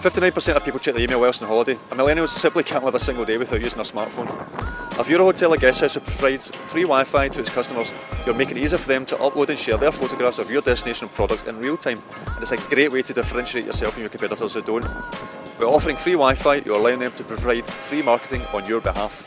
59% of people check their email whilst on holiday, and millennials simply can't live a single day without using their smartphone. If you're a hotel or guest house who provides free Wi-Fi to its customers, you're making it easier for them to upload and share their photographs of your destination products in real time, and it's a great way to differentiate yourself from your competitors who don't. By offering free Wi-Fi, you're allowing them to provide free marketing on your behalf.